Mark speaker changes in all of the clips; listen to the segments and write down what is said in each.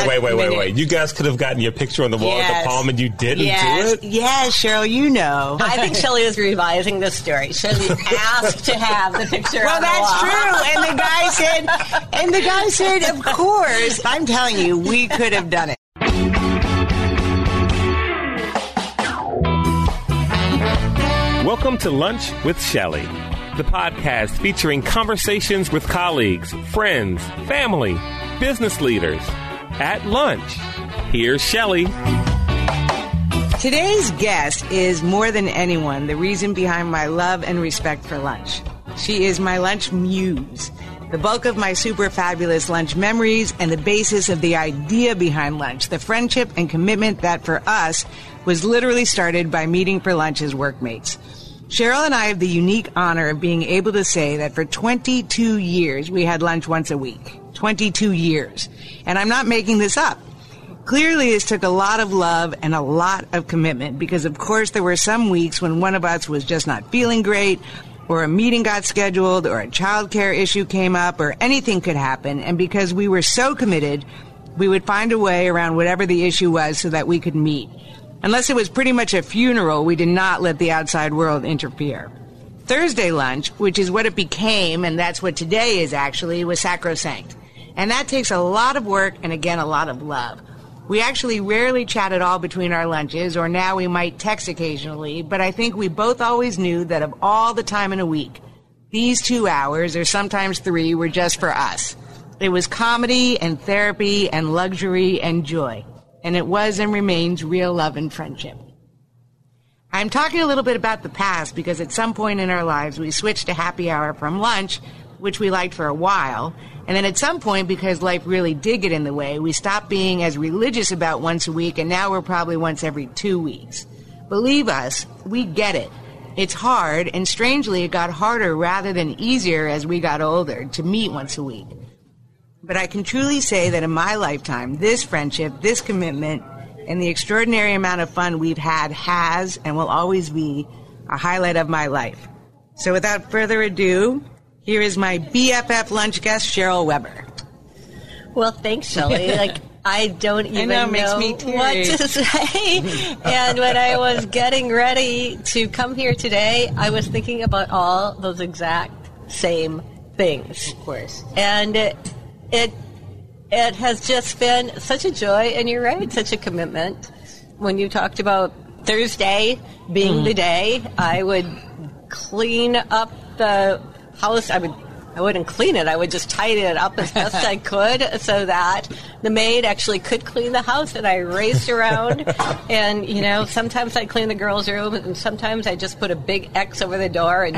Speaker 1: last
Speaker 2: wait, wait, wait,
Speaker 1: minute.
Speaker 2: wait. You guys could have gotten your picture on the wall at the palm and you didn't
Speaker 1: Yes,
Speaker 2: do it?
Speaker 1: yes, Cheryl, you know.
Speaker 3: I think Shelley was revising the story. Shelley asked to have the picture
Speaker 1: Well,
Speaker 3: on the
Speaker 1: that's true. And the guy said, and the guy said, of course. I'm telling you, we could have done it.
Speaker 2: Welcome to Lunch with Shelley, the podcast featuring conversations with colleagues, friends, family, business leaders at lunch. Here's Shelley.
Speaker 1: Today's guest is more than anyone the reason behind my love and respect for lunch. She is my lunch muse, the bulk of my super fabulous lunch memories, and the basis of the idea behind lunch, the friendship and commitment that for us was literally started by meeting for lunch as workmates. Cheryl and I have the unique honor of being able to say that for 22 years we had lunch once a week. 22 years. And I'm not making this up. Clearly, this took a lot of love and a lot of commitment because, of course, there were some weeks when one of us was just not feeling great, or a meeting got scheduled, or a childcare issue came up, or anything could happen. And because we were so committed, we would find a way around whatever the issue was so that we could meet. Unless it was pretty much a funeral, we did not let the outside world interfere. Thursday lunch, which is what it became, and that's what today is actually, was sacrosanct. And that takes a lot of work and again a lot of love. We actually rarely chat at all between our lunches, or now we might text occasionally, but I think we both always knew that of all the time in a week, these two hours, or sometimes three, were just for us. It was comedy and therapy and luxury and joy. And it was and remains real love and friendship. I'm talking a little bit about the past because at some point in our lives we switched to happy hour from lunch, which we liked for a while. And then at some point, because life really did get in the way, we stopped being as religious about once a week and now we're probably once every two weeks. Believe us, we get it. It's hard, and strangely, it got harder rather than easier as we got older to meet once a week. But I can truly say that in my lifetime, this friendship, this commitment, and the extraordinary amount of fun we've had has and will always be a highlight of my life. So without further ado, here is my BFF lunch guest, Cheryl Weber.
Speaker 3: Well, thanks, Shelley. Like, I don't even
Speaker 1: know, it makes me
Speaker 3: what to say. and when I was getting ready to come here today, I was thinking about all those exact same things.
Speaker 1: Of course.
Speaker 3: And it, it it has just been such a joy, and you're right, such a commitment. When you talked about Thursday being mm-hmm. the day, I would clean up the house. I would. I wouldn't clean it. I would just tidy it up as best I could so that the maid actually could clean the house and I raced around and you know, sometimes I clean the girls' room and sometimes I just put a big X over the door and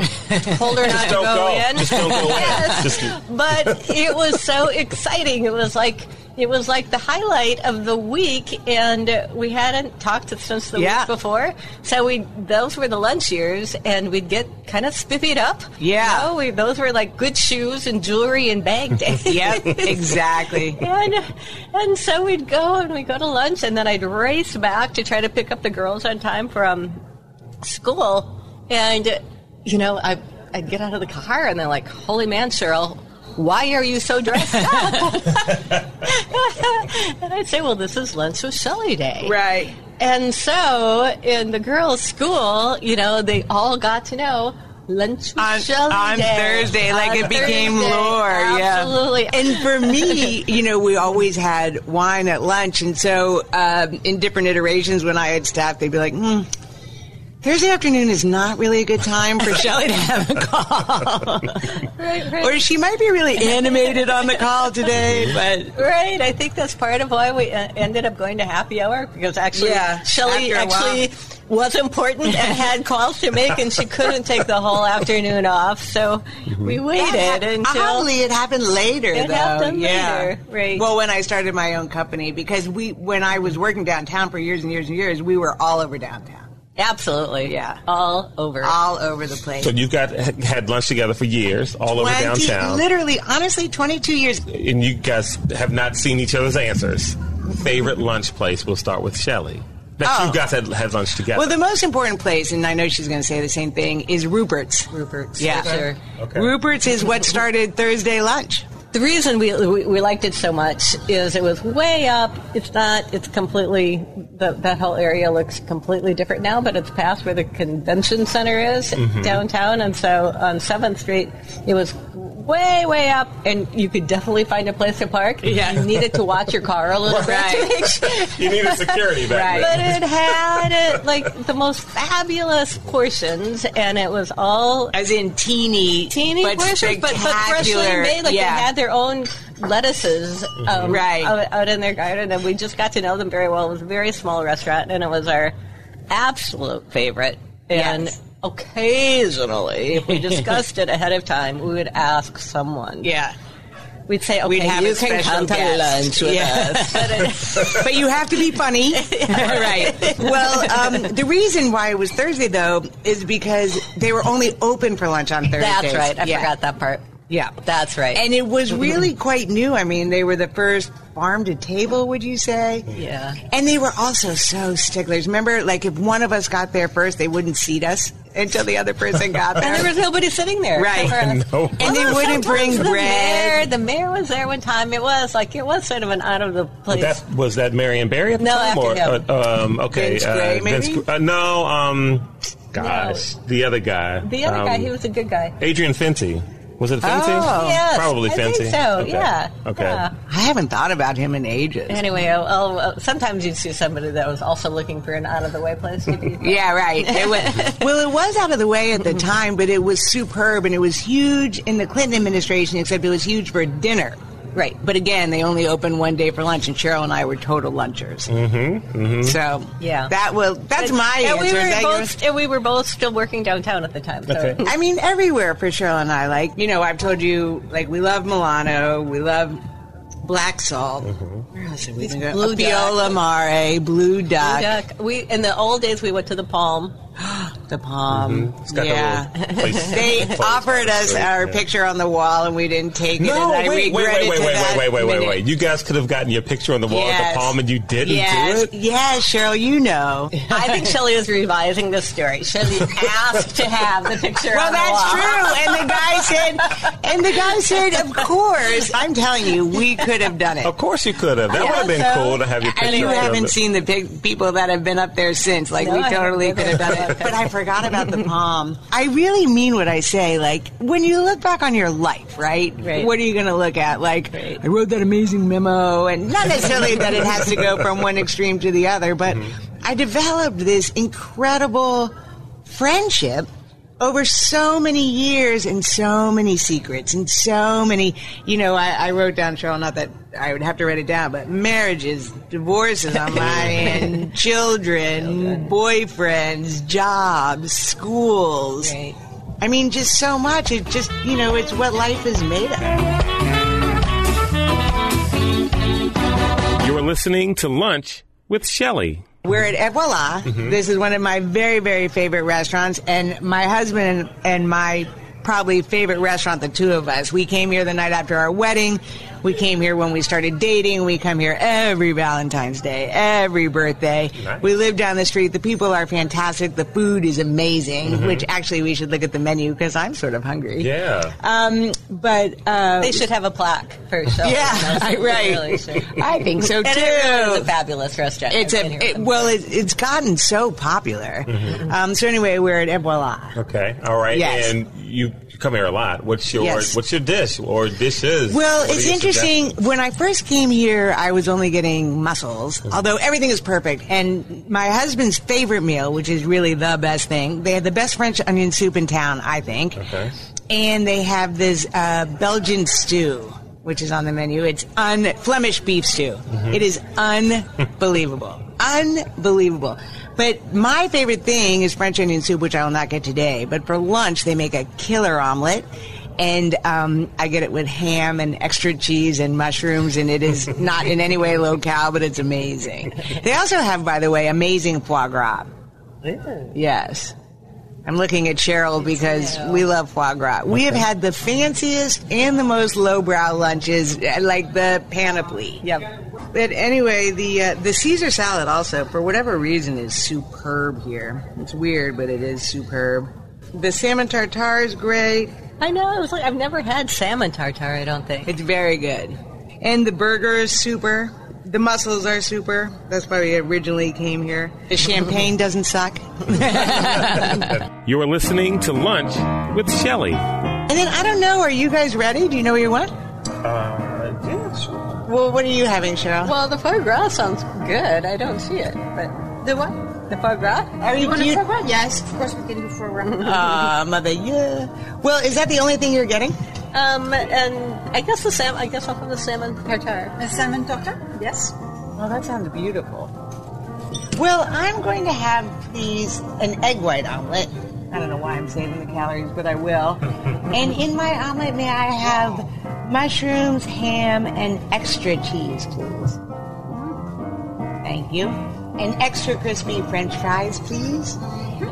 Speaker 3: told her not to go,
Speaker 2: go.
Speaker 3: in.
Speaker 2: Just don't go in.
Speaker 3: Yes.
Speaker 2: Just-
Speaker 3: but it was so exciting. It was like it was like the highlight of the week, and we hadn't talked since the
Speaker 1: Yeah.
Speaker 3: week before. So we those were the lunch years, and we'd get kind of spiffied up.
Speaker 1: Yeah.
Speaker 3: You know, we, those were like good shoes and jewelry and bag days.
Speaker 1: Yep, exactly.
Speaker 3: And, and so we'd go and we'd go to lunch, and then I'd race back to try to pick up the girls on time from school. And, you know, I, I'd get out of the car and they're like, holy man, Cheryl, why are you so dressed up? and I'd say, well, this is lunch with Shelley Day.
Speaker 1: Right.
Speaker 3: And so in the girls' school, you know, they all got to know lunch with
Speaker 1: On,
Speaker 3: Shelley
Speaker 1: on
Speaker 3: Day.
Speaker 1: Thursday, like
Speaker 3: On
Speaker 1: it became
Speaker 3: Thursday.
Speaker 1: lore. Yeah.
Speaker 3: Absolutely.
Speaker 1: And for me, you know, we always had wine at lunch, and so um, in different iterations, when I had staff, they'd be like, hmm. Thursday afternoon is not really a good time for Shelley to have a call.
Speaker 3: right, right.
Speaker 1: or she might be really animated on the call today, but
Speaker 3: Right, I think that's part of why we uh, ended up going to happy hour because actually
Speaker 1: Yeah,
Speaker 3: Shelley
Speaker 1: after while.
Speaker 3: actually was important and had calls to make, and she couldn't take the whole afternoon off. So we waited until
Speaker 1: Oddly, it happened later,
Speaker 3: It
Speaker 1: though.
Speaker 3: happened
Speaker 1: yeah.
Speaker 3: later, right.
Speaker 1: Well, when I started my own company, because we, when I was working downtown for years and years and years, we were all over downtown,
Speaker 3: absolutely,
Speaker 1: Yeah.
Speaker 3: all over.
Speaker 1: all over the place.
Speaker 2: So you've got had lunch together for years, all over downtown,
Speaker 1: Literally, honestly, 22 years.
Speaker 2: and you guys have not seen each other's answers. Favorite lunch place? We'll start with Shelley. That
Speaker 1: Oh.
Speaker 2: you guys had, had lunch together.
Speaker 1: Well, the most important place, and I know she's going to say the same thing, is Rupert's.
Speaker 3: Rupert's,
Speaker 1: Yeah.
Speaker 3: for sure.
Speaker 2: Okay.
Speaker 1: Rupert's is what started Thursday lunch.
Speaker 3: The reason we, we, we liked it so much is it was way up. It's not. It's completely. The, that whole area looks completely different now, but it's past where the convention center is
Speaker 2: Mm-hmm.
Speaker 3: downtown, and so on Seventh Street, it was way way up, and you could definitely find a place to park.
Speaker 1: Yeah.
Speaker 3: You needed to watch your car a little bit.
Speaker 1: Right.
Speaker 3: make sure-
Speaker 2: You needed security back
Speaker 3: But
Speaker 2: then.
Speaker 3: it had uh, like the most fabulous portions, and it was all
Speaker 1: As in teeny,
Speaker 3: teeny
Speaker 1: but
Speaker 3: portions, but, but freshly made. Like
Speaker 1: yeah.
Speaker 3: they had their own lettuces um,
Speaker 1: Right.
Speaker 3: out, out in their garden, and we just got to know them very well. It was a very small restaurant, and it was our absolute favorite. And
Speaker 1: Yes.
Speaker 3: Occasionally, if we discussed it ahead of time, we would ask someone.
Speaker 1: yeah.
Speaker 3: We'd say, "Okay,
Speaker 1: We'd have
Speaker 3: you
Speaker 1: a
Speaker 3: can come to lunch with
Speaker 1: Yeah.
Speaker 3: us." But it-
Speaker 1: but you have to be funny. right. Well, um, the reason why it was Thursday, though, is because they were only open for lunch on Thursdays.
Speaker 3: That's right. I
Speaker 1: Yeah.
Speaker 3: forgot that part.
Speaker 1: Yeah.
Speaker 3: That's right.
Speaker 1: And it was really quite new. I mean, they were the first farm to table, would you say?
Speaker 3: Yeah.
Speaker 1: And they were also so sticklers. Remember, like, if one of us got there first, they wouldn't seat us until the other person got there.
Speaker 3: And there was nobody sitting there.
Speaker 1: Right.
Speaker 3: except.
Speaker 2: No.
Speaker 1: And they wouldn't bring
Speaker 3: the
Speaker 1: bread.
Speaker 3: Mayor, the mayor was there one time. It was like it was sort of an out of the place.
Speaker 2: That was that Marion Barry at the
Speaker 3: No,
Speaker 2: time,
Speaker 3: after
Speaker 2: or
Speaker 3: him.
Speaker 2: uh, um, okay,
Speaker 1: Vince Gray,
Speaker 2: uh,
Speaker 1: maybe?
Speaker 2: Gr- uh, no, um, gosh, the other guy,
Speaker 3: the other
Speaker 2: um,
Speaker 3: guy, he was a good guy.
Speaker 2: Adrian Fenty. Was it fancy?
Speaker 1: Oh.
Speaker 3: Yes,
Speaker 2: probably fancy.
Speaker 3: I
Speaker 2: Fenty.
Speaker 3: think so.
Speaker 2: Okay.
Speaker 3: Yeah.
Speaker 2: Okay.
Speaker 3: Yeah.
Speaker 1: I haven't thought about him in ages.
Speaker 3: Anyway, I'll, I'll, uh, sometimes you'd see somebody that was also looking for an out of the way place to be.
Speaker 1: Yeah, right. It was, well, it was out of the way at the time, but it was superb and it was huge in the Clinton administration, except it was huge for dinner. Right. But again, they only opened one day for lunch, and Cheryl and I were total lunchers. Mm-hmm. mm-hmm. So
Speaker 3: Yeah.
Speaker 1: that will that's my
Speaker 3: and
Speaker 1: answer.
Speaker 3: we were
Speaker 1: that yours?
Speaker 3: both, and we were both still working downtown at the time. So.
Speaker 2: Okay.
Speaker 1: I mean, everywhere for Cheryl and I. Like, you know, I've told you, like, we love Milano, we love black salt. Where else have we been? going?
Speaker 3: Blue
Speaker 1: Fiola Mare, Blue Duck,
Speaker 3: Duck. We in the old days we went to the Palm.
Speaker 1: the Palm.
Speaker 2: Mm-hmm. It's got
Speaker 1: yeah.
Speaker 2: place-
Speaker 1: They
Speaker 2: place
Speaker 1: offered us
Speaker 2: straight,
Speaker 1: our
Speaker 2: yeah.
Speaker 1: picture on the wall, and we didn't take it.
Speaker 2: No,
Speaker 1: and I
Speaker 2: wait, wait, wait, wait, wait, wait, wait, wait, wait. You guys could have gotten your picture on the wall at the palm and you didn't
Speaker 1: yes,
Speaker 2: do it?
Speaker 1: Yes, Cheryl, you know.
Speaker 3: I think Shelley is revising the story. Shelley asked to have the picture.
Speaker 1: Well,
Speaker 3: on the
Speaker 1: that's true. And the guy said, and the guy said, of course. I'm telling you, we could have done it.
Speaker 2: Of course you could have. That
Speaker 3: Yeah,
Speaker 2: would have been
Speaker 3: so-
Speaker 2: cool to have your picture.
Speaker 1: And you haven't seen the big people that have been up there since. Like
Speaker 3: No,
Speaker 1: we totally could have done it. But I forgot about the palm. I really mean what I say. Like when you look back on your life, right?
Speaker 3: Right.
Speaker 1: What are you going to look at? Like
Speaker 3: Right.
Speaker 1: I wrote that amazing memo, and not necessarily that it has to go from one extreme to the other, but mm-hmm. I developed this incredible friendship over so many years and so many secrets and so many, you know, I, I wrote down, Cheryl, not that I would have to write it down, but marriages, divorces on my end, children, boyfriends, jobs, schools.
Speaker 3: Right.
Speaker 1: I mean, just so much. It just, you know, it's what life is made of.
Speaker 2: You are listening to Lunch with Shelley.
Speaker 1: We're at Et Voila. Mm-hmm. This is one of my very, very favorite restaurants, and my husband and, and my probably favorite restaurant, the two of us. We came here the night after our wedding. We came here when we started dating. We come here every Valentine's Day, every birthday.
Speaker 2: Nice.
Speaker 1: We live down the street. The people are fantastic. The food is amazing, which actually we should look at the menu because I'm sort of hungry.
Speaker 2: Yeah.
Speaker 1: Um, but uh,
Speaker 3: They should have a plaque for sure.
Speaker 1: yeah,
Speaker 3: They
Speaker 1: right.
Speaker 3: really.
Speaker 1: I think so too.
Speaker 3: And it really is a fabulous restaurant.
Speaker 1: It's
Speaker 3: I've
Speaker 1: a it, well, it, it's gotten so popular.
Speaker 2: Mm-hmm.
Speaker 1: Um, so anyway, we're at Et Voila.
Speaker 2: Okay. All right.
Speaker 1: Yes.
Speaker 2: And you, come here a lot. What's your
Speaker 1: Yes.
Speaker 2: What's your dish or dishes?
Speaker 1: Well, it's interesting.
Speaker 2: suggestions?
Speaker 1: When I first came here, I was only getting mussels,
Speaker 2: Mm-hmm.
Speaker 1: although everything is perfect. And my husband's favorite meal, which is really the best thing, they have the best French onion soup in town, I think.
Speaker 2: Okay.
Speaker 1: And they have this uh, Belgian stew, which is on the menu. It's un Flemish beef stew.
Speaker 2: Mm-hmm.
Speaker 1: It is unbelievable, unbelievable. But my favorite thing is French onion soup, which I will not get today. But for lunch, they make a killer omelet. And um, I get it with ham and extra cheese and mushrooms, and it is not in any way low-cal, but it's amazing. They also have, by the way, amazing foie gras. Yes. I'm looking at Cheryl because we love foie gras. We have had the fanciest and the most lowbrow lunches, uh, like the panoply.
Speaker 3: Yep.
Speaker 1: But anyway, the uh, the Caesar salad also, for whatever reason, is superb here. It's weird, but it is superb. The salmon tartare is great.
Speaker 3: I know. It was like I've never had salmon tartare. I don't think.
Speaker 1: It's very good. And the burger is super. The mussels are super. That's why we originally came here. The champagne doesn't suck.
Speaker 2: You are listening to Lunch with Shelley.
Speaker 1: And then I don't know. Are you guys ready? Do you know what you want?
Speaker 2: Uh, yeah, sure.
Speaker 1: Well, what are you having, Cheryl?
Speaker 3: Well, the foie gras sounds good. I don't see it, but
Speaker 4: The what?
Speaker 3: the foie gras.
Speaker 1: Are you,
Speaker 4: You want a
Speaker 1: you-
Speaker 4: foie gras? Yes, of course we can do foie gras.
Speaker 1: Ah, mother, yeah. Well, is that the only thing you're getting?
Speaker 3: Um, and I guess the salmon. I guess I'll have the salmon tartare.
Speaker 4: The salmon tartare? Yes.
Speaker 1: Well, that sounds beautiful. Well, I'm going to have these an egg white omelet. I don't know why I'm saving the calories, but I will. and in my omelet, may I have mushrooms, ham, and extra cheese, please? Thank you. And extra crispy French fries, please.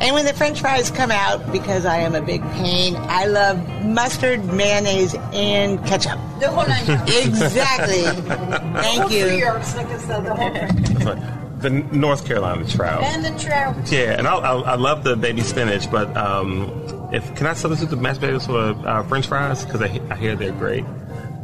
Speaker 1: And when the French fries come out, because I am a big pain, I love mustard, mayonnaise, and ketchup.
Speaker 4: The whole onion.
Speaker 1: Exactly.
Speaker 4: Whole
Speaker 1: Thank
Speaker 4: three
Speaker 1: you.
Speaker 4: herbs, like I said, the whole thing.
Speaker 2: The North Carolina trout.
Speaker 4: And the trout.
Speaker 2: Yeah, and I, I, I love the baby spinach, but um, if can I substitute the mashed potatoes for uh, French fries because I, I hear they're great.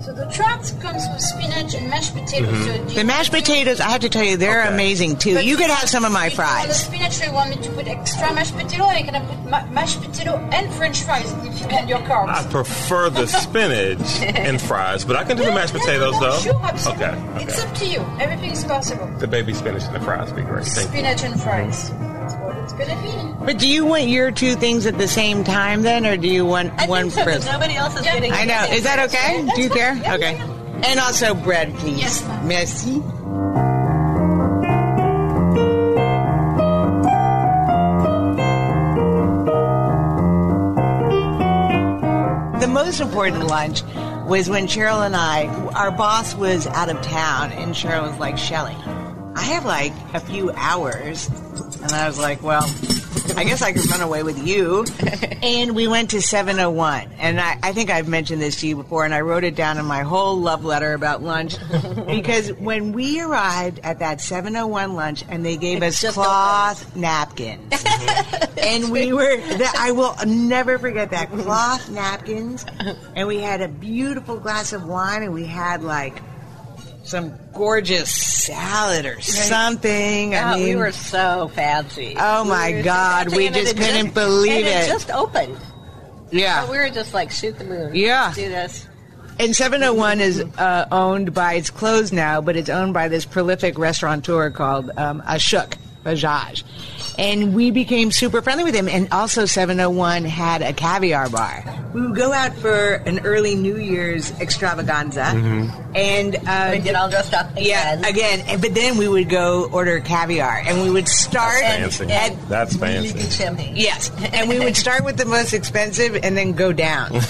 Speaker 4: So the trout comes with spinach and mashed potatoes. Mm-hmm. So
Speaker 1: The mashed potatoes, I have to tell you, they're
Speaker 2: Okay.
Speaker 1: amazing too.
Speaker 4: But
Speaker 1: You could have some of my
Speaker 4: if you the
Speaker 1: fries.
Speaker 4: spinach, you want me to put extra mashed potato, I can put ma- mashed potato and French fries if you want your
Speaker 2: I prefer the spinach and fries, but I can do the mashed potatoes
Speaker 4: yeah,
Speaker 2: though.
Speaker 4: Sure, absolutely.
Speaker 2: Okay,
Speaker 4: It's up to you. Everything is possible.
Speaker 2: The baby spinach and the fries would be great. Thank you.
Speaker 4: Spinach and fries. That's what it's gonna be.
Speaker 1: But do you want your two things at the same time then, or do you want
Speaker 3: I
Speaker 1: one
Speaker 3: think so,
Speaker 1: first?
Speaker 3: nobody else is
Speaker 4: Yeah.
Speaker 3: getting.
Speaker 1: I know. Is that okay?
Speaker 4: That's
Speaker 1: Do you
Speaker 4: fine.
Speaker 1: care?
Speaker 4: Yeah,
Speaker 1: Okay.
Speaker 4: yeah,
Speaker 1: And also bread, please.
Speaker 4: Yes, ma'am.
Speaker 1: Merci. The most important lunch was when Cheryl and I, our boss was out of town, and Cheryl was like, Shelley, I have like a few hours. And I was like, well, I guess I could run away with you. and we went to 701. And I, I think I've mentioned this to you before, and I wrote it down in my whole love letter about lunch. because when we arrived at that 701 lunch and they gave us cloth napkins, and we were, that, I will never forget that cloth napkins. And we had a beautiful glass of wine, and we had like some gorgeous salad or something. I
Speaker 3: Oh,
Speaker 1: mean,
Speaker 3: we were so fancy.
Speaker 1: Oh, my
Speaker 3: so
Speaker 1: God, we just couldn't believe
Speaker 3: and
Speaker 1: it.
Speaker 3: It just opened.
Speaker 1: yeah.
Speaker 3: So we were just like, shoot the moon.
Speaker 1: Yeah.
Speaker 3: Let's do this.
Speaker 1: And 701 is uh, owned by, it's closed now, but it's owned by this prolific restaurateur called um, Ashok Bajaj. And we became super friendly with him. And also, 701 had a caviar bar. We would go out for an early New Year's extravaganza. And uh,
Speaker 3: We get all dressed up
Speaker 1: yeah,
Speaker 3: again.
Speaker 1: again. And- But then we would go order caviar. And we would start That's
Speaker 2: Fancy.
Speaker 1: at
Speaker 2: That's fancy.
Speaker 3: good.
Speaker 1: Yes, and we would start with the most expensive and then go down.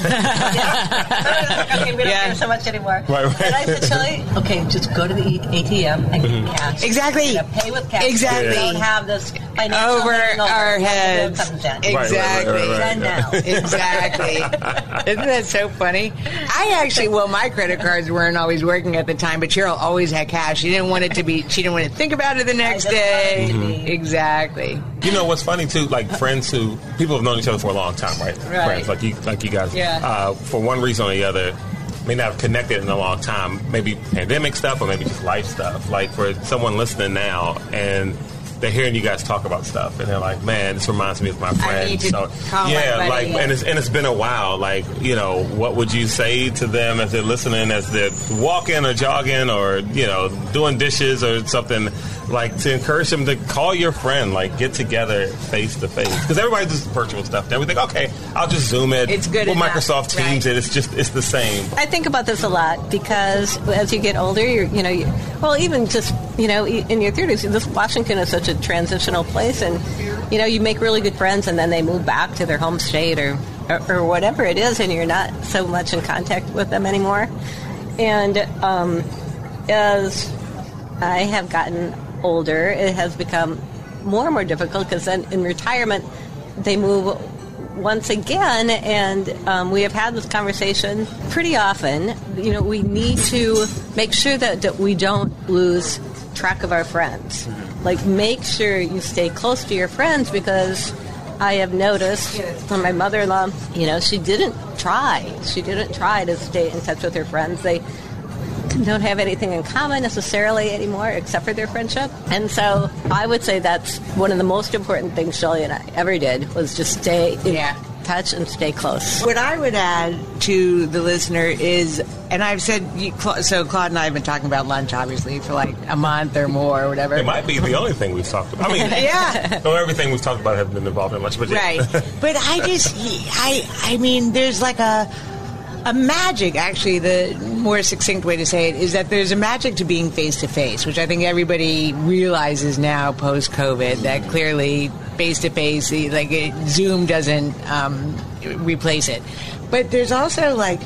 Speaker 3: okay, we don't
Speaker 1: Yeah.
Speaker 3: care so much anymore.
Speaker 2: Right, right.
Speaker 3: And I said, Shelley, okay, just go to the ATM and get cash.
Speaker 1: Exactly.
Speaker 3: Pay with cash.
Speaker 1: Exactly.
Speaker 3: We don't have this financial
Speaker 1: Over our
Speaker 3: when the bill
Speaker 1: heads. Exactly.
Speaker 2: Right, right, right, right, right.
Speaker 3: Now.
Speaker 1: exactly. Isn't that so funny? I actually, well, my credit cards weren't always working at the time, but Cheryl always had cash. She didn't want it to be. She didn't want to think about it the next day.
Speaker 3: wanted it to be-
Speaker 1: Exactly.
Speaker 2: You know what's funny too? Like friends who people have known each other for a long time, right?
Speaker 1: Right.
Speaker 2: Friends like you, like you guys.
Speaker 1: Yeah.
Speaker 2: Uh, for one reason or the other, may not have connected in a long time. Maybe pandemic stuff, or maybe just life stuff. Like for someone listening now and. They're hearing you guys talk about stuff, and they're like, "Man, this reminds me of my friend." so, yeah, like, and it's and it's been a while. Like, you know, what would you say to them as they're listening, as they're walking or jogging or you know doing dishes or something, like to encourage them to call your friend, like get together face to face, because everybody does virtual stuff. Now we think, okay, I'll just Zoom it.
Speaker 1: It's good
Speaker 2: We'll
Speaker 1: enough,
Speaker 2: Microsoft Teams
Speaker 1: right.
Speaker 2: it. It's just it's the same.
Speaker 3: I think about this a lot because as you get older, you're, you know, you, well, even just, you know, in your 30s, this Washington is such a transitional place, and, you know, you make really good friends and then they move back to their home state or, or, or whatever it is, and you're not so much in contact with them anymore. And um, as I have gotten older, it has become more and more difficult because then in retirement, they move once again, and um, we have had this conversation pretty often. You know, we need to make sure that, that we don't lose track of our friends. Like, make sure you stay close to your friends because I have noticed from my mother in law, you know, she didn't try. She didn't try to stay in touch with her friends. They don't have anything in common necessarily anymore except for their friendship. And so I would say that's one of the most important things Shelley and I ever did was just stay in
Speaker 1: Yeah.
Speaker 3: touch and stay close.
Speaker 1: What I would add to the listener is, and I've said, you- so Claude and I have been talking about lunch, obviously, for like a month or more or whatever.
Speaker 2: It might be the only thing we've talked about. I mean,
Speaker 1: Yeah.
Speaker 2: no, everything we've talked about has been involved in lunch, but yeah.
Speaker 1: Right. But I just, I, I mean, there's like a, a magic, actually, the more succinct way to say it is that there's a magic to being face to face, which I think everybody realizes now post COVID that clearly face to face, like it, Zoom doesn't um, replace it. But there's also like,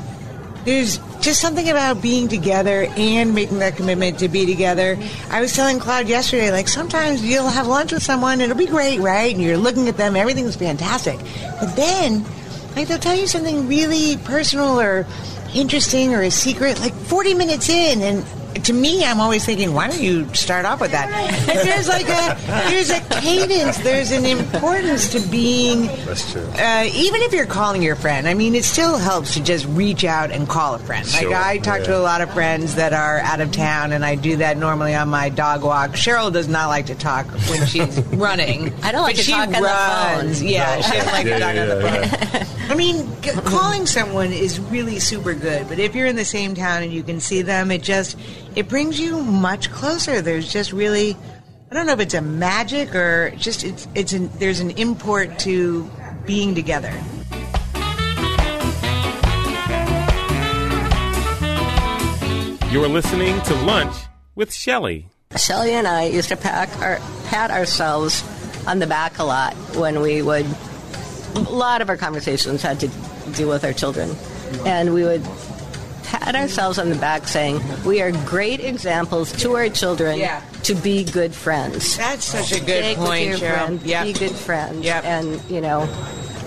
Speaker 1: there's just something about being together and making that commitment to be together. I was telling Claude yesterday, like sometimes you'll have lunch with someone, and it'll be great, right? And you're looking at them, everything's fantastic. But then, like they'll tell you something really personal or interesting or a secret, like 40 minutes in, and to me, I'm always thinking, why don't you start off with that? And there's like a there's a cadence, there's an importance to being
Speaker 2: That's true.
Speaker 1: uh, even if you're calling your friend, I mean, it still helps to just reach out and call a friend.
Speaker 2: Sure,
Speaker 1: Like I talk to a lot of friends that are out of town, and I do that normally on my dog walk. Cheryl does not like to talk when she's running.
Speaker 3: I don't like
Speaker 1: but
Speaker 3: to
Speaker 1: she
Speaker 3: talk on the phone.
Speaker 1: runs. Yeah, she doesn't like
Speaker 2: Yeah,
Speaker 1: to talk
Speaker 2: yeah,
Speaker 1: on the phone. I mean, g- calling someone is really super good, but if you're in the same town and you can see them, it just it brings you much closer. There's just really, I don't know if it's a magic or just it's it's an, there's an import to being together.
Speaker 2: You're listening to Lunch with Shelley.
Speaker 3: Shelly and I used to pack our, pat ourselves on the back a lot when we would. A lot of our conversations had to do with our children, and we would pat ourselves on the back saying, "We are great examples to our children
Speaker 1: Yeah.
Speaker 3: to be good friends."
Speaker 1: That's such a good
Speaker 3: Stick with
Speaker 1: point,
Speaker 3: your
Speaker 1: Cheryl.
Speaker 3: friends,
Speaker 1: Yep.
Speaker 3: Be good friends,
Speaker 1: Yep.
Speaker 3: and you know,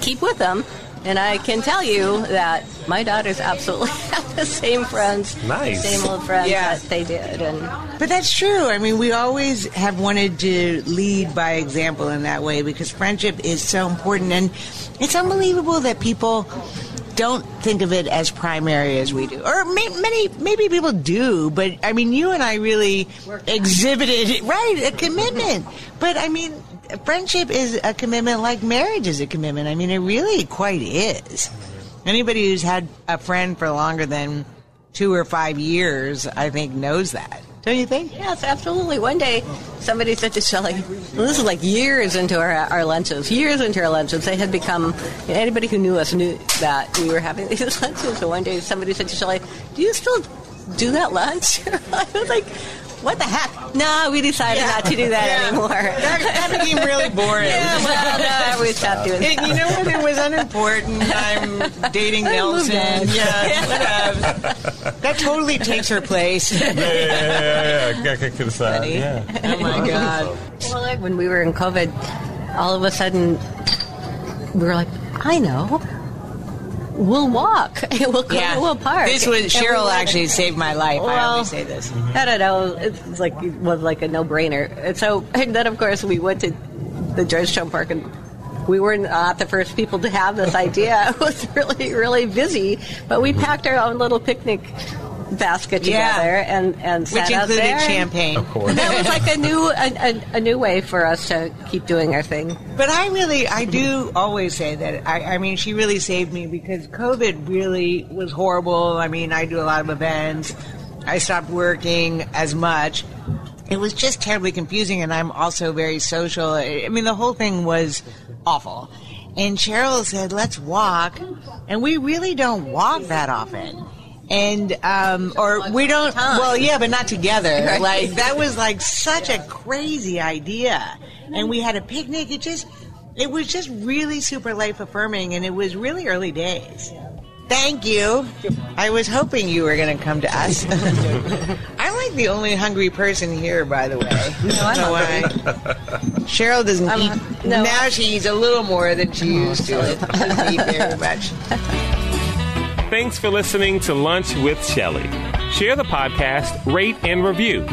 Speaker 3: keep with them. And I can tell you that my daughters absolutely have the same friends,
Speaker 2: Nice.
Speaker 3: same old friends
Speaker 1: Yeah.
Speaker 3: that they did, and
Speaker 1: But that's true. I mean, we always have wanted to lead by example in that way because friendship is so important. And it's unbelievable that people don't think of it as primary as we do. Or may, many, maybe people do, but I mean, you and I really exhibited, right, a commitment. But I mean, friendship is a commitment like marriage is a commitment. I mean, it really quite is. Anybody who's had a friend for longer than two or five years, I think, knows that. Don't you think?
Speaker 3: Yes, absolutely. One day, somebody said to Shelley, well, this is like years into our, our lunches, years into our lunches, they had become, anybody who knew us knew that we were having these lunches. So one day, somebody said to Shelley, do you still do that lunch? I was like, what the heck? No, we decided not to do that
Speaker 1: Yeah.
Speaker 3: anymore.
Speaker 1: That, that became really boring.
Speaker 3: yeah, well, no, we stopped doing
Speaker 1: It- you know what? It was unimportant. I'm dating Nelson.
Speaker 3: on.
Speaker 1: Yeah, whatever. That totally takes her place.
Speaker 2: Yeah, yeah, yeah, yeah. yeah. I could decide.
Speaker 1: Funny.
Speaker 2: Yeah.
Speaker 1: Oh my god.
Speaker 3: Well, like when we were in COVID, all of a sudden we were like, I know. We'll walk. we'll go
Speaker 1: Yeah.
Speaker 3: to a park.
Speaker 1: This was
Speaker 3: And we
Speaker 1: Cheryl actually saved my life. I always say this.
Speaker 3: I don't know. It's like it was like a no-brainer. And so, and then of course we went to the Georgetown Park, and we were not the first people to have this idea. It was really, really busy, but we packed our own little picnic basket
Speaker 1: Yeah.
Speaker 3: together and and
Speaker 1: Which
Speaker 3: sat out
Speaker 1: included
Speaker 3: there.
Speaker 1: champagne.
Speaker 2: Of course.
Speaker 3: That was like a new a, a, a new way for us to keep doing our thing.
Speaker 1: But I really, I do always say that. I, I mean, she really saved me because COVID really was horrible. I mean, I do a lot of events. I stopped working as much. It was just terribly confusing, and I'm also very social. I mean, the whole thing was awful. And Cheryl said, "Let's walk," and we really don't walk that often. And um, or we don't. Well, yeah, but not together.
Speaker 3: Right.
Speaker 1: Like that was like such a crazy idea. And we had a picnic. It just, it was just really super life affirming, and it was really early days. Thank you. I was hoping you were going to come to us. I'm like the only hungry person here, by the way. No,
Speaker 3: I'm
Speaker 1: know why. Cheryl doesn't
Speaker 3: I'm
Speaker 1: eat.
Speaker 3: hun- no.
Speaker 1: now she eats a little more than she oh, used to. Doesn't eat very much.
Speaker 2: Thanks for listening to Lunch with Shelley. Share the podcast, rate, and review.